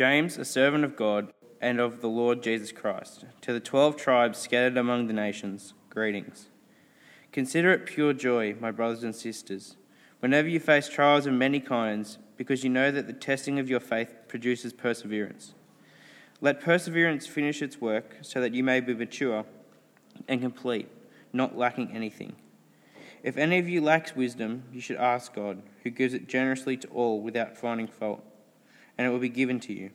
James, a servant of God and of the Lord Jesus Christ, to the twelve tribes scattered among the nations, greetings. Consider it pure joy, my brothers and sisters, whenever you face trials of many kinds, because you know that the testing of your faith produces perseverance. Let perseverance finish its work, so that you may be mature and complete, not lacking anything. If any of you lacks wisdom, you should ask God, who gives it generously to all without finding fault, and it will be given to you.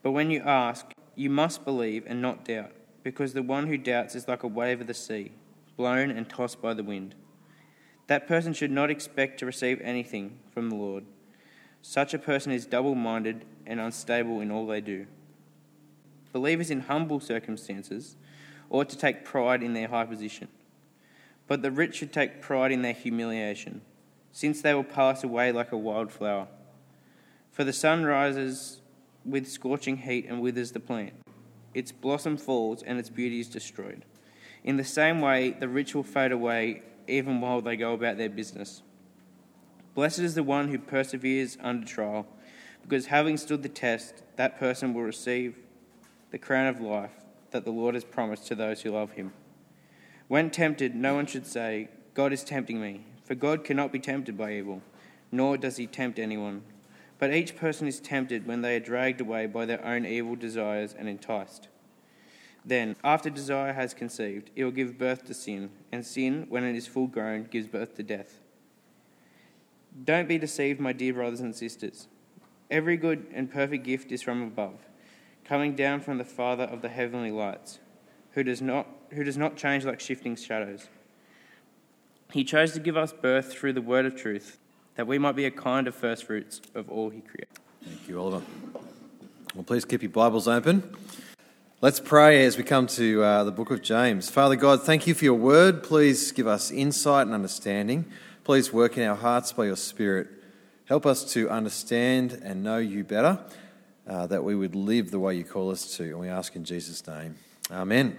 But when you ask, you must believe and not doubt, because the one who doubts is like a wave of the sea, blown and tossed by the wind. That person should not expect to receive anything from the Lord. Such a person is double minded and unstable in all they do. Believers in humble circumstances ought to take pride in their high position. But the rich should take pride in their humiliation, since they will pass away like a wildflower. For the sun rises with scorching heat and withers the plant. Its blossom falls and its beauty is destroyed. In the same way, the rich will fade away even while they go about their business. Blessed is the one who perseveres under trial, because having stood the test, that person will receive the crown of life that the Lord has promised to those who love him. When tempted, no one should say, God is tempting me, for God cannot be tempted by evil, nor does he tempt anyone. But each person is tempted when they are dragged away by their own evil desires and enticed. Then, after desire has conceived, it will give birth to sin, and sin, when it is full grown, gives birth to death. Don't be deceived, my dear brothers and sisters. Every good and perfect gift is from above, coming down from the Father of the heavenly lights, who does not, who does not change like shifting shadows. He chose to give us birth through the word of truth, that we might be a kind of first fruits of all he created. Thank you, Oliver. Well, please keep your Bibles open. Let's pray as we come to uh, the book of James. Father God, thank you for your word. Please give us insight and understanding. Please work in our hearts by your Spirit. Help us to understand and know you better, uh, that we would live the way you call us to. And we ask in Jesus' name. Amen.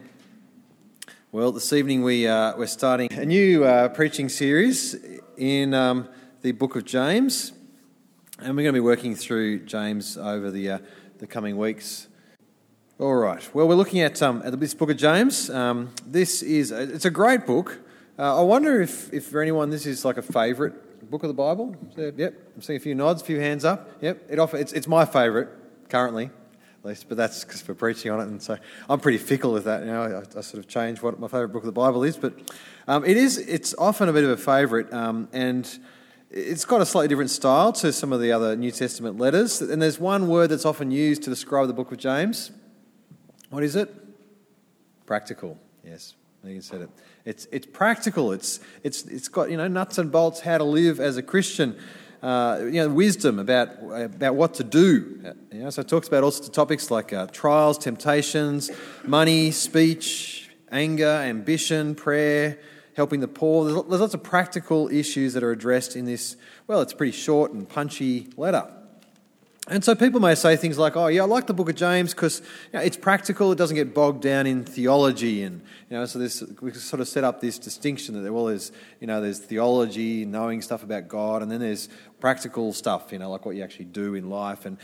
Well, this evening we, uh, we're starting a new uh, preaching series in um, the book of James. And we're going to be working through James over the, uh, the coming weeks. All right. Well, we're looking at, um, at this book of James. Um, this is it's a great book. Uh, I wonder if, if for anyone this is like a favourite book of the Bible. Yep, I'm seeing a few nods, a few hands up. Yep, it offer, it's, it's my favourite currently, but that's because we're preaching on it, and so I'm pretty fickle with that. You know, I, I sort of change what my favourite book of the Bible is, but um, it is. It's often a bit of a favourite, um, and it's got a slightly different style to some of the other New Testament letters. And there's one word that's often used to describe the book of James. What is it? Practical. Yes, you said it. It's, it's practical. It's, it's, it's got you know nuts and bolts how to live as a Christian. Uh, you know, wisdom about about what to do. You know, so it talks about all sorts of topics like uh, trials, temptations, money, speech, anger, ambition, prayer, helping the poor. There's, lots of practical issues that are addressed in this. Well, it's a pretty short and punchy letter. And so people may say things like, "Oh, yeah, I like the Book of James because you know, it's practical. It doesn't get bogged down in theology." And you know, so this, we sort of set up this distinction that there, well, there's you know, there's theology, knowing stuff about God, and then there's practical stuff, you know, like what you actually do in life. And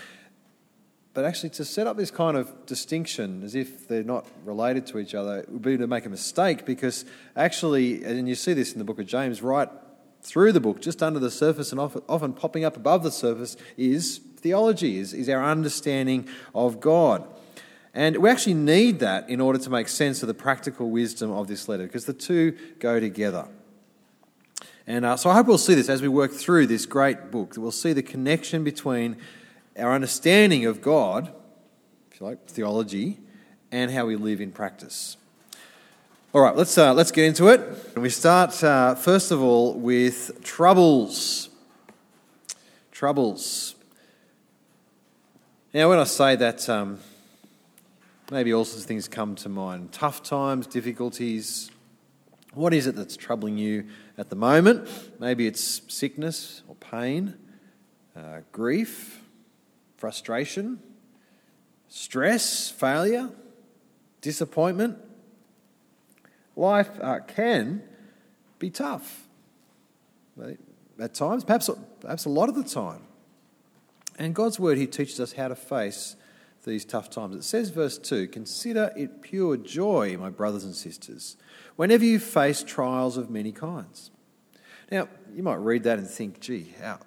but actually, to set up this kind of distinction as if they're not related to each other would be to make a mistake because actually, and you see this in the Book of James, right through the book, just under the surface and often, popping up above the surface, is theology, is, is our understanding of God. And we actually need that in order to make sense of the practical wisdom of this letter, because the two go together. And uh, so I hope we'll see this as we work through this great book, that we'll see the connection between our understanding of God, if you like, theology, and how we live in practice. All right, let's, uh, let's get into it. And we start, uh, first of all, with troubles. Troubles. Now, when I say that, um, maybe all sorts of things come to mind tough times, difficulties. What is it that's troubling you at the moment? Maybe it's sickness or pain, uh, grief, frustration, stress, failure, disappointment. Life uh, can be tough at times, perhaps, perhaps a lot of the time. And God's word, He teaches us how to face these tough times. It says, verse 2 Consider it pure joy, my brothers and sisters, whenever you face trials of many kinds. Now, you might read that and think, gee, how,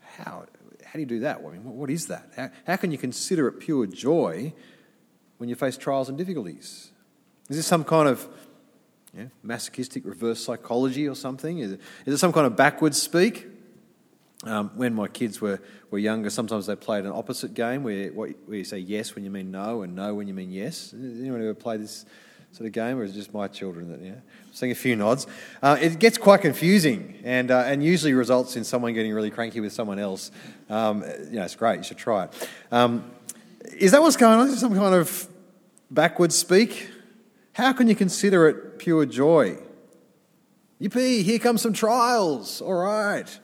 how, how do you do that? I mean, what is that? How, how can you consider it pure joy when you face trials and difficulties? Is this some kind of yeah, masochistic reverse psychology or something? Is it, is it some kind of backwards speak? Um, when my kids were, were younger, sometimes they played an opposite game where, where you say yes when you mean no and no when you mean yes. Anyone ever play this sort of game, or is it just my children that, yeah? Seeing a few nods. Uh, it gets quite confusing and, uh, and usually results in someone getting really cranky with someone else. Um, you know, it's great, you should try it. Um, is that what's going on? Is some kind of backwards speak? How can you consider it pure joy? Yippee, here come some trials. All right.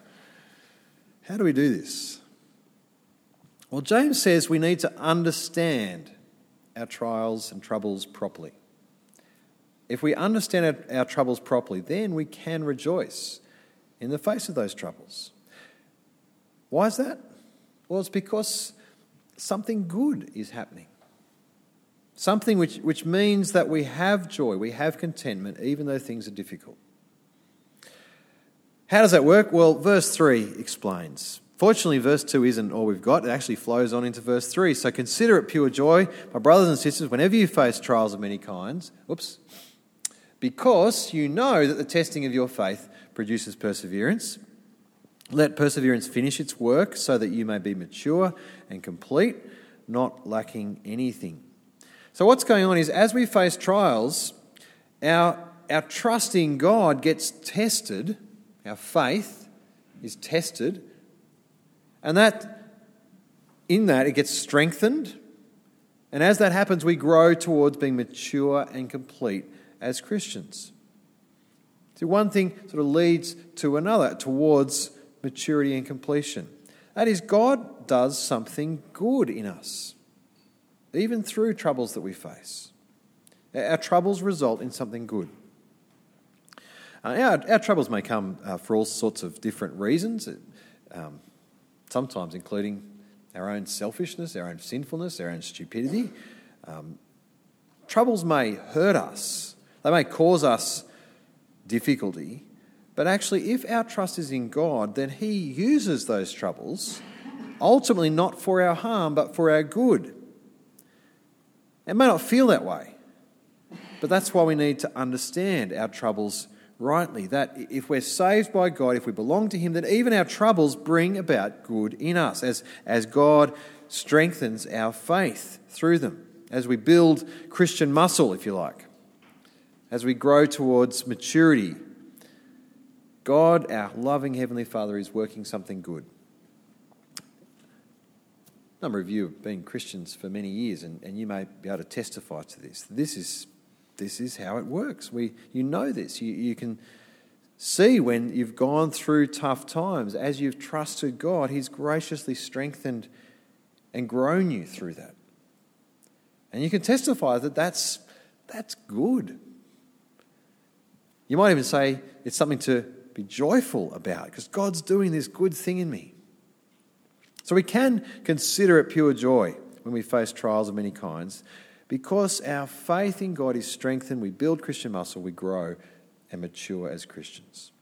How do we do this? Well, James says we need to understand our trials and troubles properly. If we understand our, troubles properly, then we can rejoice in the face of those troubles. Why is that? Well, it's because something good is happening. Something which, which means that we have joy, we have contentment, even though things are difficult. How does that work? Well, verse 3 explains. Fortunately, verse 2 isn't all we've got. It actually flows on into verse 3. So consider it pure joy, my brothers and sisters, whenever you face trials of many kinds. Oops. Because you know that the testing of your faith produces perseverance. Let perseverance finish its work so that you may be mature and complete, not lacking anything. So, what's going on is as we face trials, our, our trust in God gets tested our faith is tested, and that in that it gets strengthened. And as that happens, we grow towards being mature and complete as Christians. So one thing sort of leads to another towards maturity and completion. That is, God does something good in us, even through troubles that we face. Our troubles result in something good. Uh, our, our, troubles may come uh, for all sorts of different reasons, um, sometimes including our own selfishness, our own sinfulness, our own stupidity. Um, troubles may hurt us, they may cause us difficulty, but actually, if our trust is in God, then He uses those troubles ultimately not for our harm, but for our good. It may not feel that way, but that's why we need to understand our troubles rightly. That if we're saved by God, if we belong to Him, then even our troubles bring about good in us as, as God strengthens our faith through them, as we build Christian muscle, if you like, as we grow towards maturity. God, our loving Heavenly Father, is working something good. A number of you have been Christians for many years, and, and you may be able to testify to this. This is this is how it works. We, you know this. You, you can see when you've gone through tough times, as you've trusted God, He's graciously strengthened and grown you through that. And you can testify that that's, that's good. You might even say it's something to be joyful about because God's doing this good thing in me. So we can consider it pure joy when we face trials of many kinds because our faith in God is strengthened, we build Christian muscle, we grow and mature as Christians.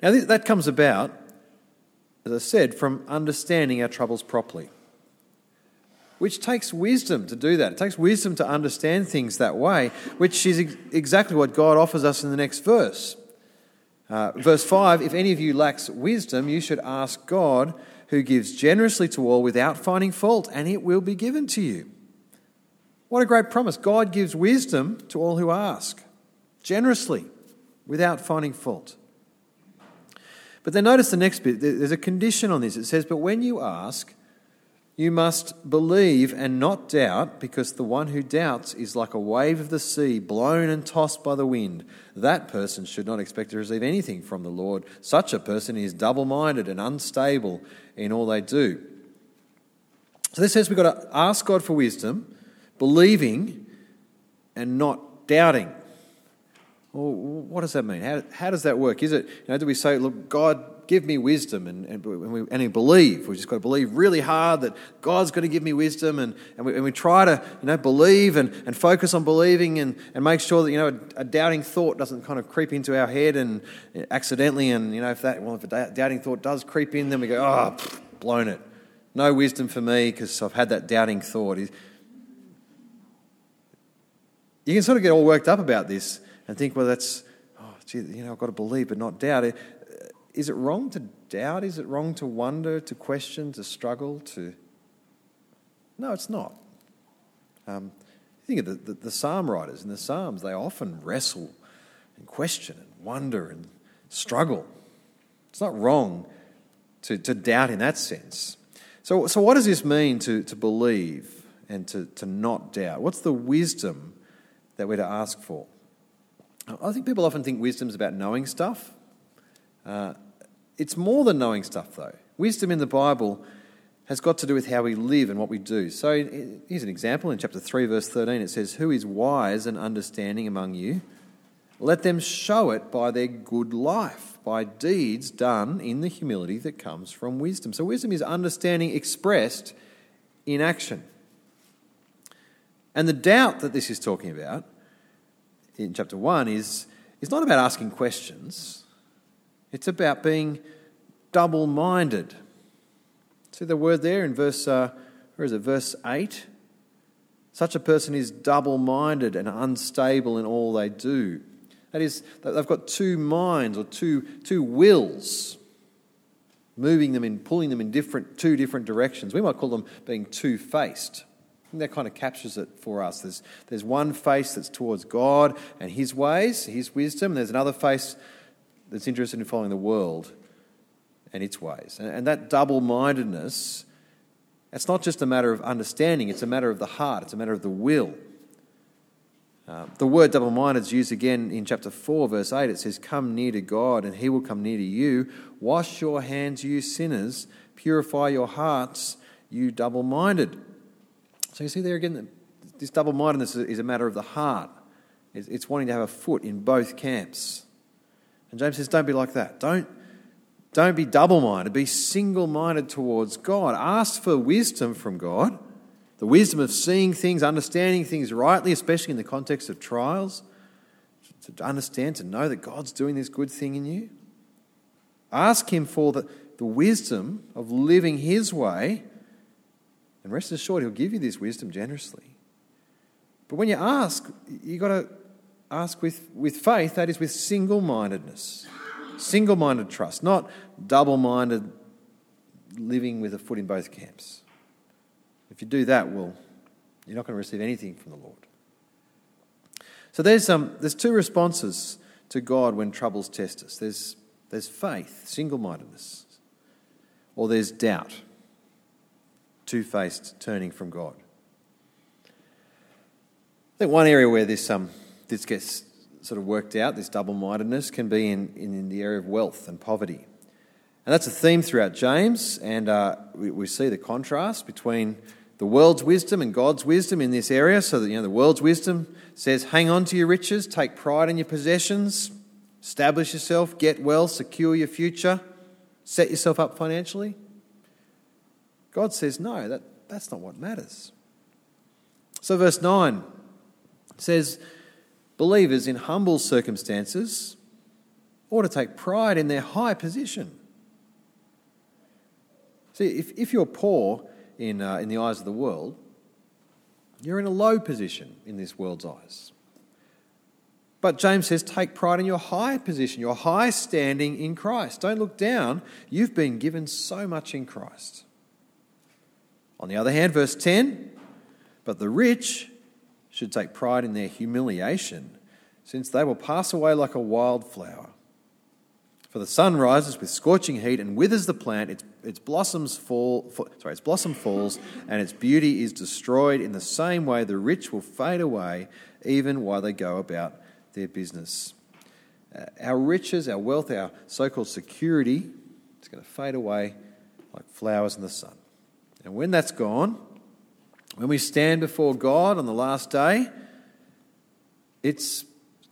Now, that comes about, as I said, from understanding our troubles properly, which takes wisdom to do that. It takes wisdom to understand things that way, which is ex- exactly what God offers us in the next verse. Uh, verse 5 If any of you lacks wisdom, you should ask God, who gives generously to all without finding fault, and it will be given to you. What a great promise. God gives wisdom to all who ask, generously, without finding fault. But then notice the next bit. There's a condition on this. It says, But when you ask, you must believe and not doubt, because the one who doubts is like a wave of the sea, blown and tossed by the wind. That person should not expect to receive anything from the Lord. Such a person is double minded and unstable in all they do. So this says we've got to ask God for wisdom, believing and not doubting. Well, what does that mean? How, how does that work? Is it, you know, do we say, look, God, give me wisdom, and, and, we, and we believe? We've just got to believe really hard that God's going to give me wisdom, and, and, we, and we try to, you know, believe and, and focus on believing and, and make sure that, you know, a, a doubting thought doesn't kind of creep into our head and accidentally, and, you know, if that, well, if a doubting thought does creep in, then we go, oh, blown it. No wisdom for me because I've had that doubting thought. You can sort of get all worked up about this and think, well, that's, oh, gee, you know, I've got to believe but not doubt. Is it wrong to doubt? Is it wrong to wonder, to question, to struggle, to. No, it's not. Um, think of the, the, the psalm writers in the Psalms, they often wrestle and question and wonder and struggle. It's not wrong to, to doubt in that sense. So, so what does this mean to, to believe and to, to not doubt? What's the wisdom that we're to ask for? I think people often think wisdom is about knowing stuff. Uh, it's more than knowing stuff, though. Wisdom in the Bible has got to do with how we live and what we do. So here's an example in chapter 3, verse 13. It says, Who is wise and understanding among you? Let them show it by their good life, by deeds done in the humility that comes from wisdom. So, wisdom is understanding expressed in action. And the doubt that this is talking about in chapter 1 is, is not about asking questions, it's about being double minded. See the word there in verse, uh, where is it, verse 8? Such a person is double minded and unstable in all they do. That is, they've got two minds or two, two wills, moving them and pulling them in different, two different directions. We might call them being two faced that kind of captures it for us. There's, there's one face that's towards God and His ways, His wisdom, and there's another face that's interested in following the world and its ways. And, and that double mindedness, it's not just a matter of understanding, it's a matter of the heart, it's a matter of the will. Uh, the word double minded is used again in chapter 4, verse 8. It says, Come near to God, and he will come near to you. Wash your hands, you sinners. Purify your hearts, you double minded. So you see there again, this double mindedness is a matter of the heart. It's wanting to have a foot in both camps. And James says, don't be like that. Don't, don't be double minded. Be single minded towards God. Ask for wisdom from God the wisdom of seeing things, understanding things rightly, especially in the context of trials. To understand, to know that God's doing this good thing in you. Ask Him for the, the wisdom of living His way and rest assured, He'll give you this wisdom generously. But when you ask, you've got to ask with, with faith, that is, with single mindedness, single minded trust, not double minded living with a foot in both camps. If you do that, well, you're not going to receive anything from the Lord. So there's, um, there's two responses to God when troubles test us there's, there's faith, single mindedness, or there's doubt two faced turning from God. I think one area where this, um, this gets sort of worked out, this double mindedness, can be in, in the area of wealth and poverty. And that's a theme throughout James, and uh, we, we, see the contrast between the world's wisdom and God's wisdom in this area. So that you know the world's wisdom says, "Hang on to your riches, take pride in your possessions, establish yourself, get well, secure your future, set yourself up financially." God says, no, that, that's not what matters. So, verse 9 says, believers in humble circumstances ought to take pride in their high position. See, if, if you're poor in, uh, in the eyes of the world, you're in a low position in this world's eyes. But James says, take pride in your high position, your high standing in Christ. Don't look down. You've been given so much in Christ. On the other hand, verse 10 But the rich should take pride in their humiliation, since they will pass away like a wild flower. For the sun rises with scorching heat and withers the plant, its, its blossoms fall, sorry, its blossom falls, and its beauty is destroyed. In the same way, the rich will fade away even while they go about their business. Uh, our riches, our wealth, our so called security, it's going to fade away like flowers in the sun. And when that's gone, when we stand before God on the last day, it's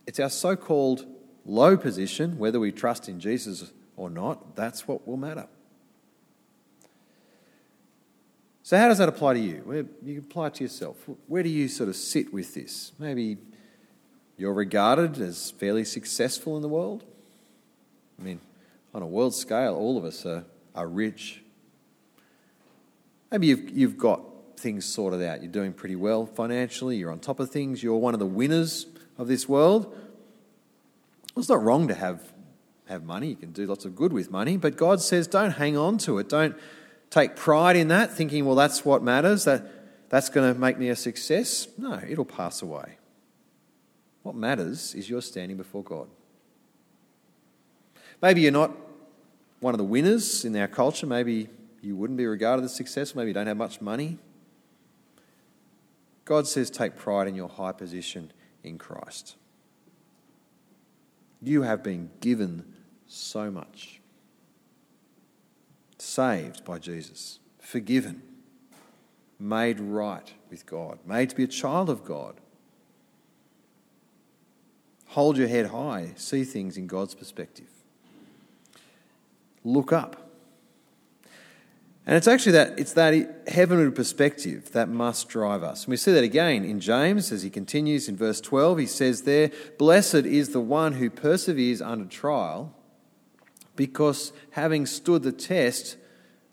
it's our so called low position, whether we trust in Jesus or not, that's what will matter. So, how does that apply to you? Where, you apply it to yourself. Where do you sort of sit with this? Maybe you're regarded as fairly successful in the world. I mean, on a world scale, all of us are, are rich. Maybe you've, you've got things sorted out. You're doing pretty well financially. You're on top of things. You're one of the winners of this world. It's not wrong to have, have money. You can do lots of good with money. But God says don't hang on to it. Don't take pride in that, thinking, well, that's what matters. That, that's going to make me a success. No, it'll pass away. What matters is you're standing before God. Maybe you're not one of the winners in our culture. Maybe you wouldn't be regarded as successful. Maybe you don't have much money. God says, take pride in your high position in Christ. You have been given so much. Saved by Jesus, forgiven, made right with God, made to be a child of God. Hold your head high, see things in God's perspective. Look up. And it's actually that it's that heavenly perspective that must drive us. And we see that again in James as he continues in verse 12. He says there, Blessed is the one who perseveres under trial, because having stood the test,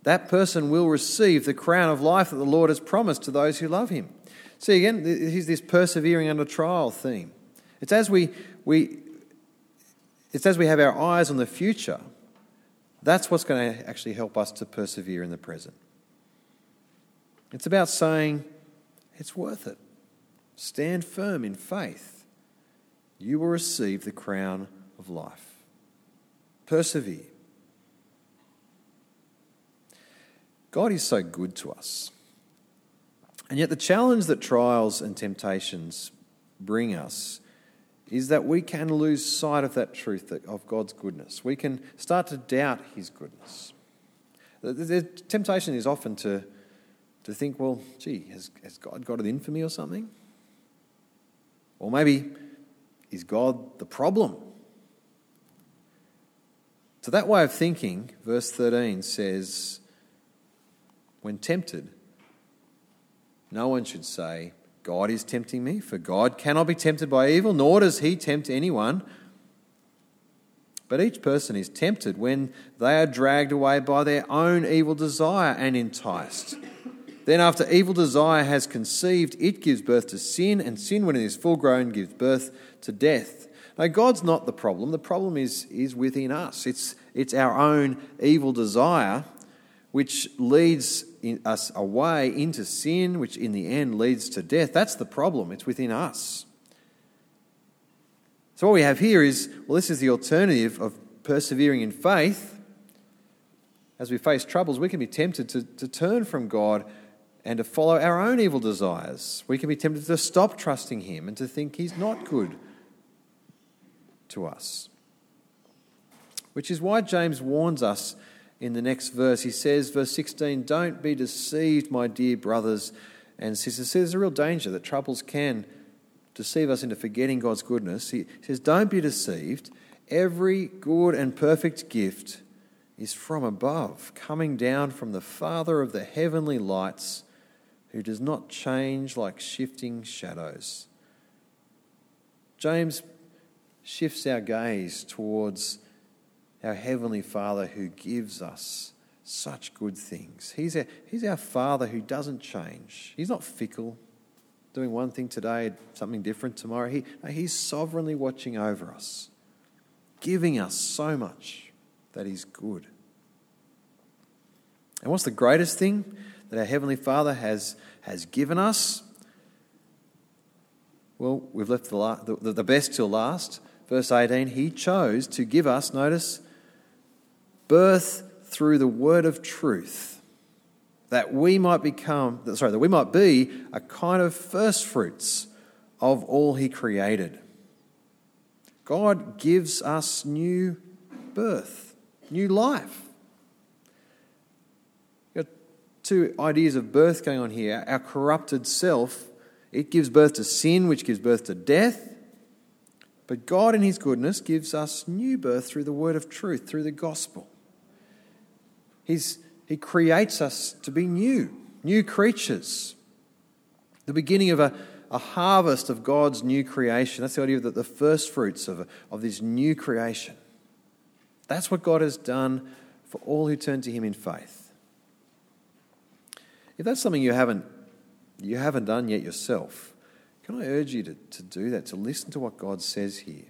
that person will receive the crown of life that the Lord has promised to those who love him. See again, here's this persevering under trial theme. It's as we, we it's as we have our eyes on the future that's what's going to actually help us to persevere in the present. It's about saying, it's worth it. Stand firm in faith. You will receive the crown of life. Persevere. God is so good to us. And yet, the challenge that trials and temptations bring us is that we can lose sight of that truth of God's goodness. We can start to doubt His goodness. The, temptation is often to, to think, well, gee, has, has God got it in for me or something? Or maybe, is God the problem? So, that way of thinking, verse 13 says, when tempted, no one should say, God is tempting me, for God cannot be tempted by evil, nor does he tempt anyone. But each person is tempted when they are dragged away by their own evil desire and enticed. Then, after evil desire has conceived, it gives birth to sin, and sin, when it is full grown, gives birth to death. Now, God's not the problem. The problem is, is within us. It's, it's our own evil desire which leads us away into sin, which in the end leads to death. That's the problem. It's within us. So, what we have here is well, this is the alternative of persevering in faith. As we face troubles, we can be tempted to, to turn from God and to follow our own evil desires. We can be tempted to stop trusting Him and to think He's not good to us. Which is why James warns us in the next verse. He says, verse 16, Don't be deceived, my dear brothers and sisters. See, there's a real danger that troubles can deceive us into forgetting God's goodness. He says, Don't be deceived. Every good and perfect gift is from above, coming down from the Father of the heavenly lights, who does not change like shifting shadows. James shifts our gaze towards our Heavenly Father who gives us such good things. He's our, he's our Father who doesn't change. He's not fickle, doing one thing today, something different tomorrow. He, he's sovereignly watching over us, giving us so much that He's good. And what's the greatest thing that our Heavenly Father has, has given us? Well, we've left the, the, the best till last. Verse 18, He chose to give us, notice, birth through the word of truth, that we might become, sorry, that we might be a kind of first fruits of all he created. God gives us new birth, new life. Got two ideas of birth going on here. Our corrupted self, it gives birth to sin, which gives birth to death. But God, in His goodness, gives us new birth through the word of truth, through the gospel. He's, he creates us to be new, new creatures. The beginning of a, a harvest of God's new creation. That's the idea that the first fruits of, of this new creation. That's what God has done for all who turn to Him in faith. If that's something you haven't, you haven't done yet yourself, can I urge you to, to do that, to listen to what God says here?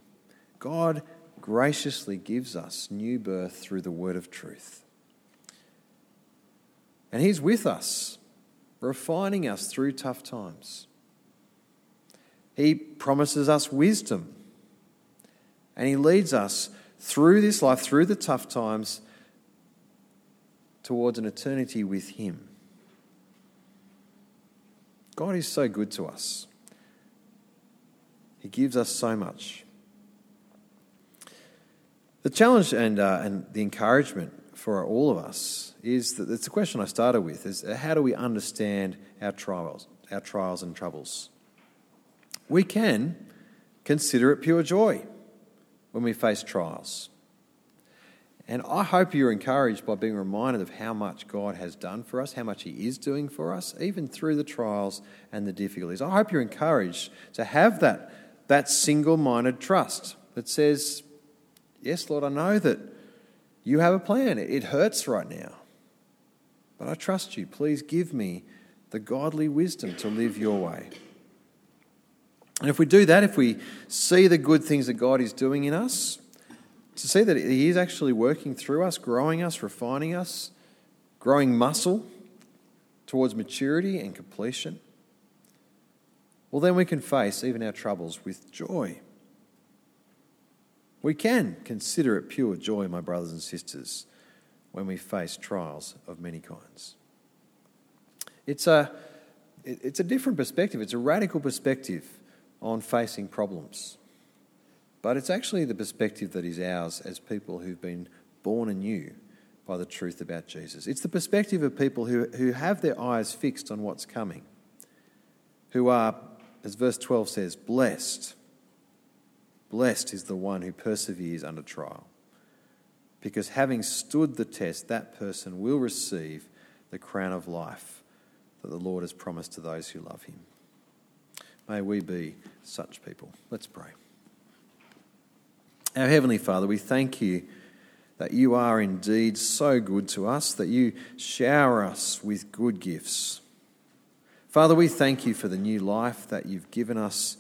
God graciously gives us new birth through the word of truth. And He's with us, refining us through tough times. He promises us wisdom. And He leads us through this life, through the tough times, towards an eternity with Him. God is so good to us. He gives us so much. The challenge and, uh, and the encouragement for all of us is that it's a question I started with is how do we understand our trials, our trials and troubles? We can consider it pure joy when we face trials. And I hope you're encouraged by being reminded of how much God has done for us, how much He is doing for us, even through the trials and the difficulties. I hope you're encouraged to have that that single minded trust that says, Yes, Lord, I know that you have a plan. It hurts right now. But I trust you. Please give me the godly wisdom to live your way. And if we do that, if we see the good things that God is doing in us, to see that He is actually working through us, growing us, refining us, growing muscle towards maturity and completion, well, then we can face even our troubles with joy. We can consider it pure joy, my brothers and sisters, when we face trials of many kinds. It's a, it's a different perspective, it's a radical perspective on facing problems. But it's actually the perspective that is ours as people who've been born anew by the truth about Jesus. It's the perspective of people who, who have their eyes fixed on what's coming, who are as verse 12 says, blessed. Blessed is the one who perseveres under trial. Because having stood the test, that person will receive the crown of life that the Lord has promised to those who love him. May we be such people. Let's pray. Our Heavenly Father, we thank you that you are indeed so good to us, that you shower us with good gifts. Father, we thank you for the new life that you've given us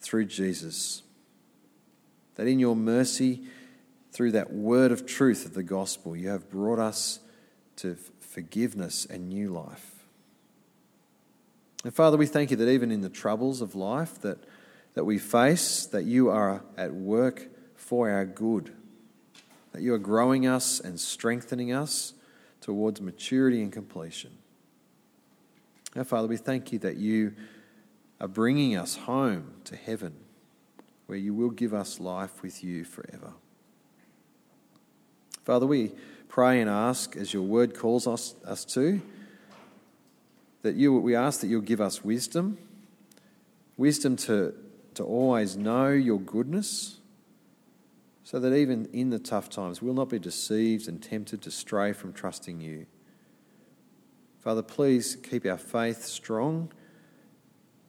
through Jesus. That in your mercy, through that word of truth of the gospel, you have brought us to forgiveness and new life. And Father, we thank you that even in the troubles of life that, that we face, that you are at work for our good, that you are growing us and strengthening us towards maturity and completion. Now, Father, we thank you that you are bringing us home to heaven, where you will give us life with you forever. Father, we pray and ask, as your word calls us, us to, that you, we ask that you'll give us wisdom, wisdom to, to always know your goodness, so that even in the tough times we'll not be deceived and tempted to stray from trusting you. Father, please keep our faith strong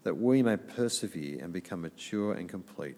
that we may persevere and become mature and complete.